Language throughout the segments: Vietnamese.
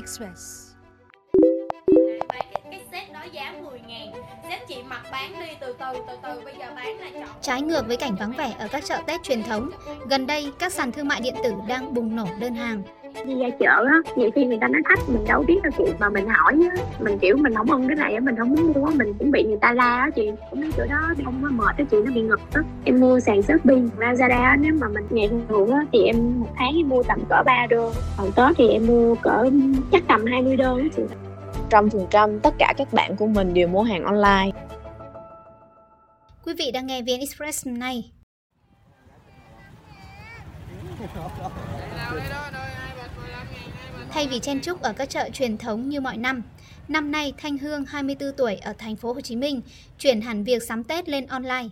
Express. giá 10 ngàn chị mặc bán đi từ từ từ từ bây giờ bán là chọn Trái ngược với cảnh vắng vẻ ở các chợ Tết truyền thống, gần đây các sàn thương mại điện tử đang bùng nổ đơn hàng đi ra chợ á nhiều khi người ta nói thách mình đâu biết đâu chị mà mình hỏi á mình kiểu mình không ưng cái này á mình không muốn mua á mình cũng bị người ta la á chị cũng mấy chỗ đó không có mệt á chị nó bị ngập á. Em mua sàn shopee lazada á nếu mà mình ngày thường á thì em một tháng em mua tầm cỡ 3 đô còn tết thì em mua cỡ chắc tầm 20 đô á chị. Trăm phần trăm tất cả các bạn của mình đều mua hàng online. Quý vị đang nghe VN Express nay. Thay vì chen chúc ở các chợ truyền thống như mọi năm, năm nay Thanh Hương 24 tuổi ở thành phố Hồ Chí Minh chuyển hẳn việc sắm Tết lên online.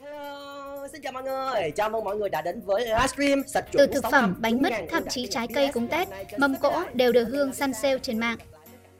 Hello, xin chào mọi người, chào mừng mọi người đã đến với livestream sạch Từ thực phẩm, bánh mứt, thậm chí trái cây cúng Tết, mâm cỗ đều được Hương săn sale trên mạng.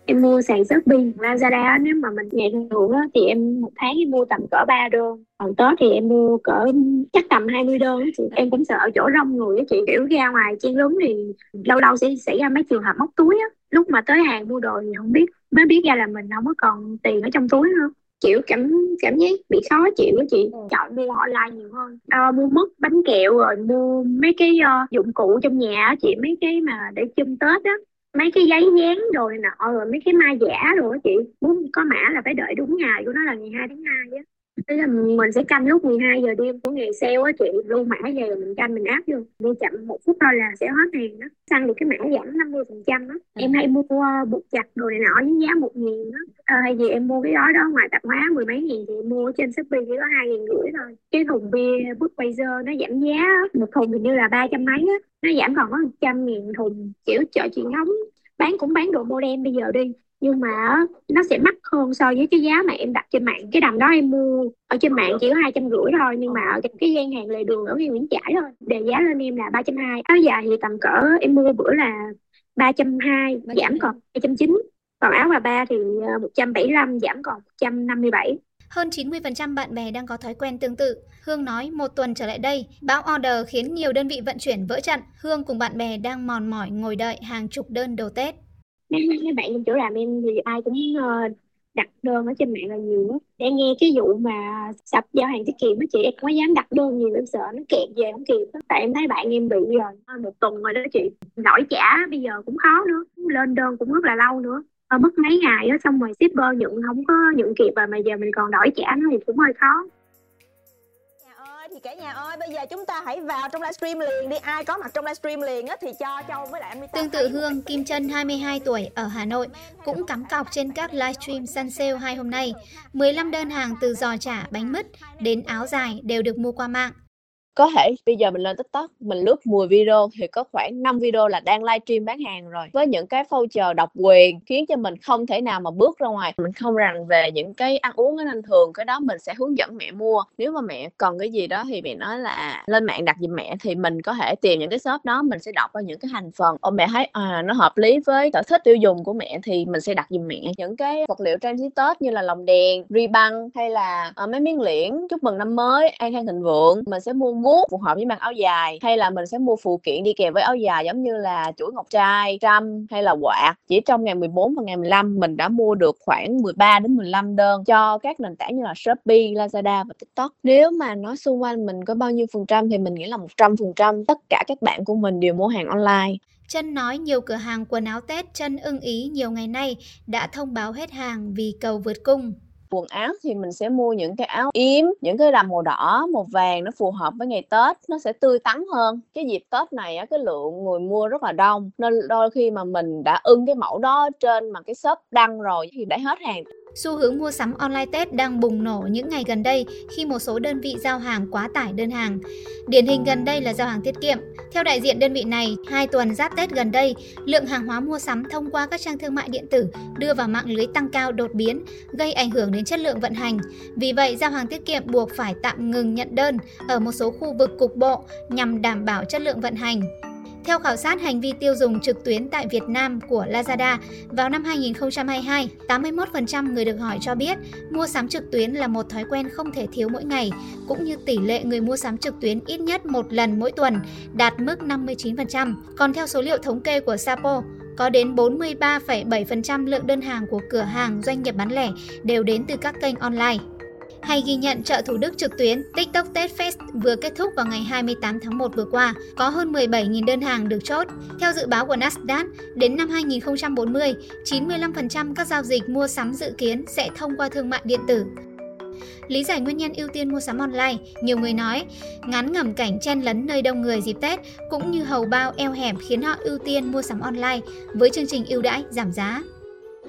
Em mua sàn shopee lazada nếu mà mình ngày thường á thì em một tháng em mua tầm cỡ 3 đô. Còn tết thì em mua cỡ chắc tầm 20 đô á chị. Em cũng sợ chỗ rong người á chị kiểu ra ngoài chen lấn thì lâu lâu sẽ xảy ra mấy trường hợp móc túi á. Lúc mà tới hàng mua đồ thì không biết mới biết ra là mình không có còn tiền ở trong túi nữa. Kiểu cảm cảm giác bị khó chịu á chị. Chọn mua online nhiều hơn. Ờ, mua mứt bánh kẹo rồi mua mấy cái ờ, dụng cụ trong nhà á chị. Mấy cái mà để chưng tết á mấy cái giấy dán rồi nọ rồi mấy cái ma giả rồi đó chị. Muốn có mã là phải đợi đúng ngày của nó là ngày 2 tháng 2 á. Thế là mình sẽ canh lúc 12 giờ đêm của ngày sale á chị. Lưu mã về mình canh mình áp vô. Mua chậm một phút thôi là sẽ hết hàng đó. Săn được cái mã giảm 50 phần trăm đó em hay mua uh, buộc chặt đồ này nọ với giá một nghìn đó à, hay gì em mua cái đó đó ngoài tạp hóa mười mấy nghìn thì mua ở trên shopee chỉ có hai nghìn rưỡi thôi. Cái thùng bia Budweiser nó giảm giá một thùng hình như là ba trăm mấy á. Nó giảm còn có một trăm nghìn thùng. Kiểu chợ truyền thống. Bán cũng bán đồ modern bây giờ đi nhưng mà nó sẽ mắc hơn so với cái giá mà em đặt trên mạng cái đầm đó em mua ở trên mạng chỉ có hai trăm rưỡi thôi nhưng mà ở cái gian hàng lề đường ở ngay Nguyễn Trãi thôi đề giá lên em là ba trăm hai áo dài thì tầm cỡ em mua bữa là ba trăm hai giảm còn hai trăm chín còn áo bà ba thì ờ, một trăm bảy lăm giảm còn một trăm năm mươi bảy Hơn 90% bạn bè đang có thói quen tương tự. Hương nói một tuần trở lại đây, bão order khiến nhiều đơn vị vận chuyển vỡ trận. Hương cùng bạn bè đang mòn mỏi ngồi đợi hàng chục đơn đồ Tết mấy mấy bạn trong chỗ làm em thì ai cũng uh, đặt đơn ở trên mạng là nhiều á để nghe cái vụ mà sập giao hàng tiết kiệm á chị em quá có dám đặt đơn nhiều em sợ nó kẹt về không kịp tại em thấy bạn em bị rồi ờ, một tuần rồi đó chị. Đổi trả bây giờ cũng khó nữa lên đơn cũng rất là lâu nữa. Ờ, mất mấy ngày đó xong rồi shipper nhận không có nhận kịp và mà giờ mình còn đổi trả nó thì cũng hơi khó. Thì cả nhà ơi bây giờ chúng ta hãy vào trong livestream liền đi ai có mặt trong livestream liền á thì cho Châu với lại Amita Tương tự Hương, Kim Trân 22 tuổi ở Hà Nội cũng cắm cọc trên các livestream săn sale hai hôm nay. 15 đơn hàng từ giò chả, bánh mứt đến áo dài đều được mua qua mạng có thể bây giờ mình lên tiktok mình lướt 10 video thì có khoảng 5 video là đang livestream bán hàng rồi. Với những cái voucher độc quyền khiến cho mình không thể nào mà bước ra ngoài. Mình không rành về những cái ăn uống ở nên thường cái đó mình sẽ hướng dẫn mẹ mua. Nếu mà mẹ cần cái gì đó thì mẹ nói là lên mạng đặt giùm mẹ thì mình có thể tìm những cái shop đó mình sẽ đọc qua những cái thành phần. Ô mẹ thấy à nó hợp lý với sở thích tiêu dùng của mẹ thì mình sẽ đặt giùm mẹ. Những cái vật liệu trang trí tết như là lồng đèn ri băng hay là uh, mấy miếng liễn chúc mừng năm mới an khang thịnh vượng mình sẽ mua guốc phù hợp với mặc áo dài hay là mình sẽ mua phụ kiện đi kèm với áo dài giống như là chuỗi ngọc trai trăm hay là quạt. Chỉ trong ngày 14 và ngày 15 mình đã mua được khoảng 13 đến 15 đơn cho các nền tảng như là Shopee, Lazada và TikTok. Nếu mà nói xung quanh mình có bao nhiêu phần trăm thì mình nghĩ là 100 phần trăm tất cả các bạn của mình đều mua hàng online. Trân nói nhiều cửa hàng quần áo Tết Trân ưng ý nhiều ngày nay đã thông báo hết hàng vì cầu vượt cung quần áo thì mình sẽ mua những cái áo yếm, những cái đầm màu đỏ, màu vàng nó phù hợp với ngày tết, nó sẽ tươi tắn hơn. Cái dịp tết này á, cái lượng người mua rất là đông, nên đôi khi mà mình đã ưng cái mẫu đó trên mà cái shop đăng rồi thì đã hết hàng. Xu hướng mua sắm online Tết đang bùng nổ những ngày gần đây khi một số đơn vị giao hàng quá tải đơn hàng. Điển hình gần đây là giao hàng tiết kiệm. Theo đại diện đơn vị này, hai tuần giáp Tết gần đây, lượng hàng hóa mua sắm thông qua các trang thương mại điện tử đưa vào mạng lưới tăng cao đột biến, gây ảnh hưởng đến chất lượng vận hành. Vì vậy, giao hàng tiết kiệm buộc phải tạm ngừng nhận đơn ở một số khu vực cục bộ nhằm đảm bảo chất lượng vận hành. Theo khảo sát hành vi tiêu dùng trực tuyến tại Việt Nam của Lazada, vào năm 2022, 81% người được hỏi cho biết mua sắm trực tuyến là một thói quen không thể thiếu mỗi ngày, cũng như tỷ lệ người mua sắm trực tuyến ít nhất một lần mỗi tuần đạt mức 59%. Còn theo số liệu thống kê của Sapo, có đến 43,7% lượng đơn hàng của cửa hàng doanh nghiệp bán lẻ đều đến từ các kênh online. Hay ghi nhận chợ Thủ Đức trực tuyến TikTok Tết Fest vừa kết thúc vào ngày 28 tháng 1 vừa qua, có hơn 17.000 đơn hàng được chốt. Theo dự báo của Nasdaq, đến năm 2040, 95% các giao dịch mua sắm dự kiến sẽ thông qua thương mại điện tử. Lý giải nguyên nhân ưu tiên mua sắm online, nhiều người nói, ngắn ngẩm cảnh chen lấn nơi đông người dịp Tết cũng như hầu bao eo hẹp khiến họ ưu tiên mua sắm online với chương trình ưu đãi giảm giá.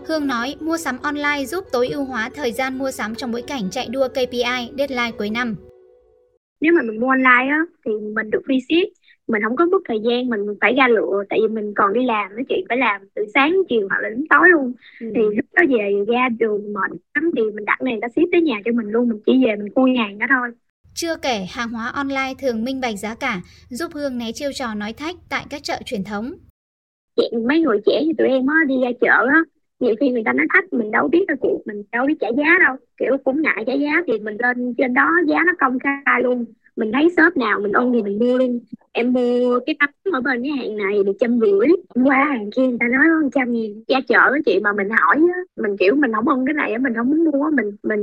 Hương nói mua sắm online giúp tối ưu hóa thời gian mua sắm trong bối cảnh chạy đua KPI deadline cuối năm. nếu mà mình mua online á thì mình được free ship mình không có mất thời gian mình phải ra lựa tại vì mình còn đi làm đó chị phải làm từ sáng chiều hoặc là đến tối luôn Ừ. thì lúc đó về ra đường mệt lắm thì mình đặt này ta ship tới nhà cho mình luôn mình chỉ về mình khui hàng đó thôi Chưa kể hàng hóa online thường minh bạch giá cả, giúp Hương né chiêu trò nói thách tại các chợ truyền thống. chị mấy người trẻ như tụi em á đi ra chợ á nhiều khi người ta nói thách, mình đâu biết đâu chị mình đâu biết trả giá đâu. Kiểu cũng ngại trả giá thì mình lên trên đó, giá nó công khai luôn. Mình thấy shop nào mình ôn thì mình mua luôn em mua cái tấm ở bên cái hàng này được trăm rưỡi qua hàng kia người ta nói hơn trăm nghìn. Ra chợ đó chị mà mình hỏi á, mình kiểu mình không ôn cái này á, mình không muốn mua mình mình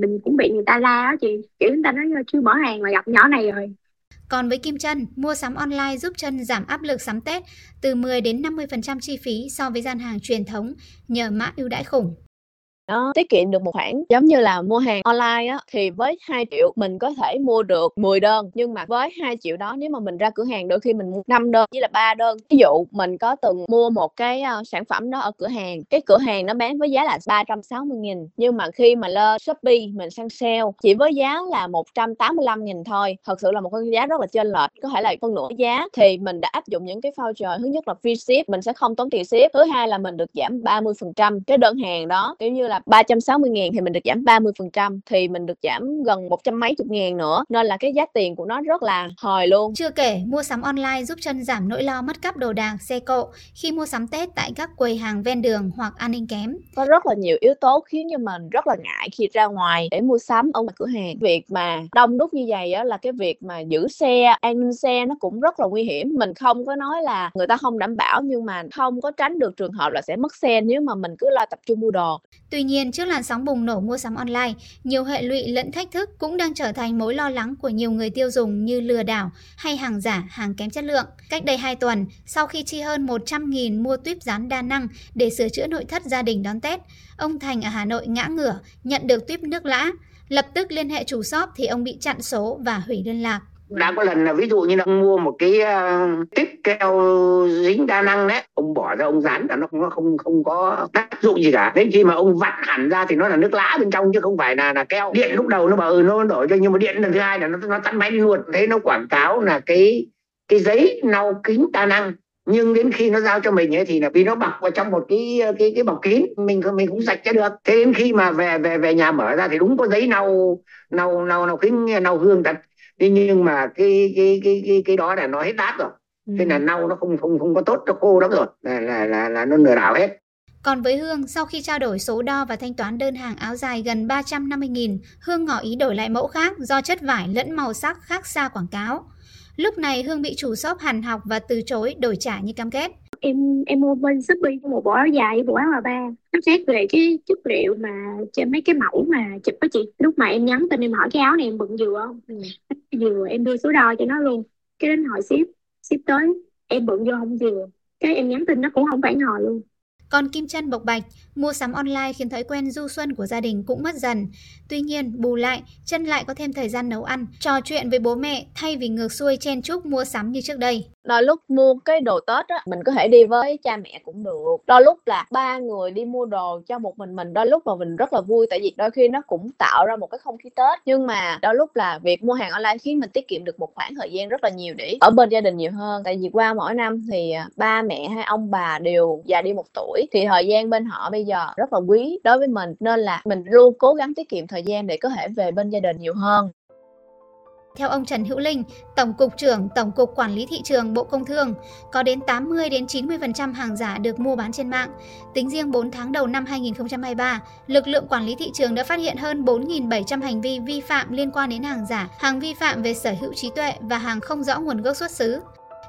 mình cũng bị người ta la á chị. Kiểu người ta nói chưa mở hàng mà gặp nhỏ này rồi. Còn với Kim Trân, mua sắm online giúp Trân giảm áp lực sắm Tết từ 10 đến 50% chi phí so với gian hàng truyền thống nhờ mã ưu đãi khủng nó tiết kiệm được một khoản giống như là mua hàng online á thì với 2 triệu mình có thể mua được 10 đơn. Nhưng mà với 2 triệu đó nếu mà mình ra cửa hàng đôi khi mình mua 5 đơn với là 3 đơn. Ví dụ mình có từng mua một cái uh, sản phẩm đó ở cửa hàng cái cửa hàng nó bán với giá là 360 nghìn. Nhưng mà khi mà lên Shopee mình sang sale chỉ với giá là 185 nghìn thôi. Thật sự là một cái giá rất là chênh lệch có thể là phân nửa giá. Thì mình đã áp dụng những cái voucher thứ nhất là free ship mình sẽ không tốn tiền ship. Thứ hai là mình được giảm 30% cái đơn hàng đó. Kiểu như là 360 ngàn thì mình được giảm 30% thì mình được giảm gần một trăm mấy chục ngàn nữa. Nên là cái giá tiền của nó rất là hời luôn. Chưa kể, mua sắm online giúp Trân giảm nỗi lo mất cắp đồ đạc, xe cộ khi mua sắm Tết tại các quầy hàng ven đường hoặc an ninh kém. có rất là nhiều yếu tố khiến cho mình rất là ngại khi ra ngoài để mua sắm ở ngoài cửa hàng. Việc mà đông đúc như vậy á là cái việc mà giữ xe an ninh xe nó cũng rất là nguy hiểm. Mình không có nói là người ta không đảm bảo nhưng mà không có tránh được trường hợp là sẽ mất xe nếu mà mình cứ lo tập trung mua đồ Tuy nhiên, trước làn sóng bùng nổ mua sắm online, nhiều hệ lụy lẫn thách thức cũng đang trở thành mối lo lắng của nhiều người tiêu dùng như lừa đảo hay hàng giả, hàng kém chất lượng. Cách đây 2 tuần, sau khi chi hơn 100.000 mua tuyếp dán đa năng để sửa chữa nội thất gia đình đón Tết, ông Thành ở Hà Nội ngã ngửa, nhận được tuyếp nước lã. Lập tức liên hệ chủ shop thì ông bị chặn số và hủy liên lạc đã có lần là ví dụ như là ông mua một cái uh, tiếp keo dính đa năng đấy ông bỏ ra ông dán là nó không nó không không có tác dụng gì cả. Đến khi mà ông vặn hẳn ra thì nó là nước lã bên trong chứ không phải là là keo. Điện lúc đầu nó bảo ừ nó đổi cho nhưng mà điện lần thứ hai là nó nó tắt máy đi luôn. Thấy nó quảng cáo là cái cái giấy lau kính đa năng. Nhưng đến khi nó giao cho mình ấy thì là vì nó bọc vào trong một cái ờ, cái cái bọc kín mình mình cũng sạch cho được. Thế đến khi mà về về về nhà mở ra thì đúng có giấy nâu nâu nâu nâu kính nâu hương thật thế nhưng mà cái cái cái cái cái đó là nó hết đát rồi thế là lau nó không không không có tốt cho cô lắm rồi là là là, là nó lừa đảo hết Còn với Hương, sau khi trao đổi số đo và thanh toán đơn hàng áo dài gần 350.000, Hương ngỏ ý đổi lại mẫu khác do chất vải lẫn màu sắc khác xa quảng cáo. Lúc này Hương bị chủ shop hằn học và từ chối đổi trả như cam kết. Em em mua bên Shopee một bộ áo dài với bộ áo bà ba. Nó xét về cái chất liệu mà trên mấy cái mẫu mà chụp á chị. Lúc mà em nhắn tin em hỏi cái áo này em bận vừa không? Vừa em đưa số đo cho nó luôn. Cái đến hỏi ship ship tới. Em bận vô không vừa. Cái em nhắn tin nó cũng không phản hồi luôn. Còn Kim Trân bộc bạch, mua sắm online khiến thói quen du xuân của gia đình cũng mất dần. Tuy nhiên, bù lại, Trân lại có thêm thời gian nấu ăn, trò chuyện với bố mẹ thay vì ngược xuôi chen chúc mua sắm như trước đây đôi lúc mua cái đồ tết á, mình có thể đi với cha mẹ cũng được. Đôi lúc là ba người đi mua đồ cho một mình mình, đôi lúc mà mình rất là vui, tại vì đôi khi nó cũng tạo ra một cái không khí tết. Nhưng mà đôi lúc là việc mua hàng online khiến mình tiết kiệm được một khoảng thời gian rất là nhiều để ở bên gia đình nhiều hơn. Tại vì qua mỗi năm thì à, ba mẹ hay ông bà đều già đi một tuổi, thì thời gian bên họ bây giờ rất là quý đối với mình. Nên là mình luôn cố gắng tiết kiệm thời gian để có thể về bên gia đình nhiều hơn. Theo ông Trần Hữu Linh, Tổng cục trưởng Tổng cục Quản lý thị trường Bộ Công Thương, có đến 80 đến 90% hàng giả được mua bán trên mạng. Tính riêng 4 tháng đầu năm 2023, lực lượng quản lý thị trường đã phát hiện hơn 4.700 hành vi vi phạm liên quan đến hàng giả, hàng vi phạm về sở hữu trí tuệ và hàng không rõ nguồn gốc xuất xứ.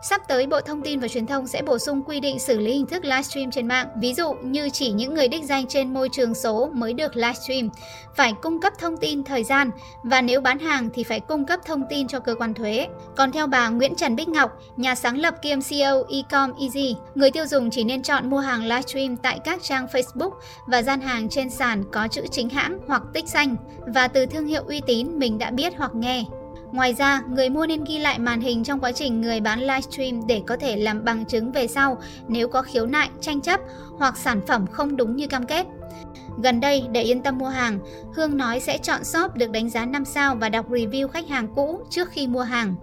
Sắp tới, Bộ Thông tin và Truyền thông sẽ bổ sung quy định xử lý hình thức livestream trên mạng. Ví dụ như chỉ những người đích danh trên môi trường số mới được livestream, phải cung cấp thông tin thời gian và nếu bán hàng thì phải cung cấp thông tin cho cơ quan thuế. Còn theo bà Nguyễn Trần Bích Ngọc, nhà sáng lập kiêm CEO Ecom Easy, người tiêu dùng chỉ nên chọn mua hàng livestream tại các trang Facebook và gian hàng trên sàn có chữ chính hãng hoặc tích xanh và từ thương hiệu uy tín mình đã biết hoặc nghe. Ngoài ra, người mua nên ghi lại màn hình trong quá trình người bán livestream để có thể làm bằng chứng về sau nếu có khiếu nại, tranh chấp hoặc sản phẩm không đúng như cam kết. Gần đây, để yên tâm mua hàng, Hương nói sẽ chọn shop được đánh giá 5 sao và đọc review khách hàng cũ trước khi mua hàng.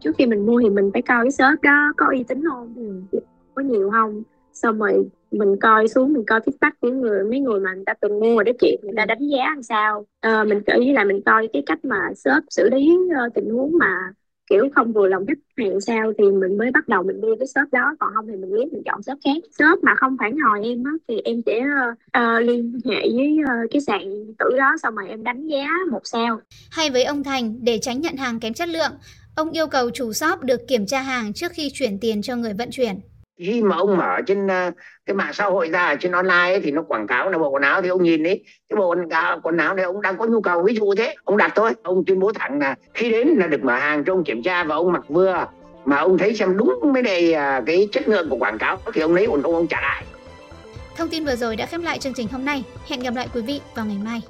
trước khi mình mua thì mình phải coi cái shop đó có uy tín không ừ, có nhiều không xong rồi mình coi xuống mình coi feedback những người mấy người mà người ta từng mua rồi đó chị người ta đánh giá làm sao. Ờ, mình kể với là mình coi cái cách mà shop xử lý ờ, tình huống mà kiểu không vừa lòng khách hàng sao thì mình mới bắt đầu mình đi cái shop đó. Còn không thì mình biết mình chọn shop khác. Shop mà không phản hồi em á thì em sẽ ờ, liên hệ với ờ, cái sàn tử đó xong rồi em đánh giá một sao. Hay với ông Thành, để tránh nhận hàng kém chất lượng, ông yêu cầu chủ shop được kiểm tra hàng trước khi chuyển tiền cho người vận chuyển khi mà ông mở trên ờ, cái mạng xã hội ra trên online ấy, thì nó quảng cáo là bộ quần áo thì ông nhìn đấy cái bộ quần áo, quần áo này ông đang có nhu cầu ví dụ thế ông đặt thôi ông tuyên bố thẳng là khi đến là được mở hàng cho ông kiểm tra và ông mặc vừa mà ông thấy xem đúng với đây ờ, cái chất lượng của quảng cáo thì ông lấy còn không ông trả lại Thông tin vừa rồi đã khép lại chương trình hôm nay. Hẹn gặp lại quý vị vào ngày mai.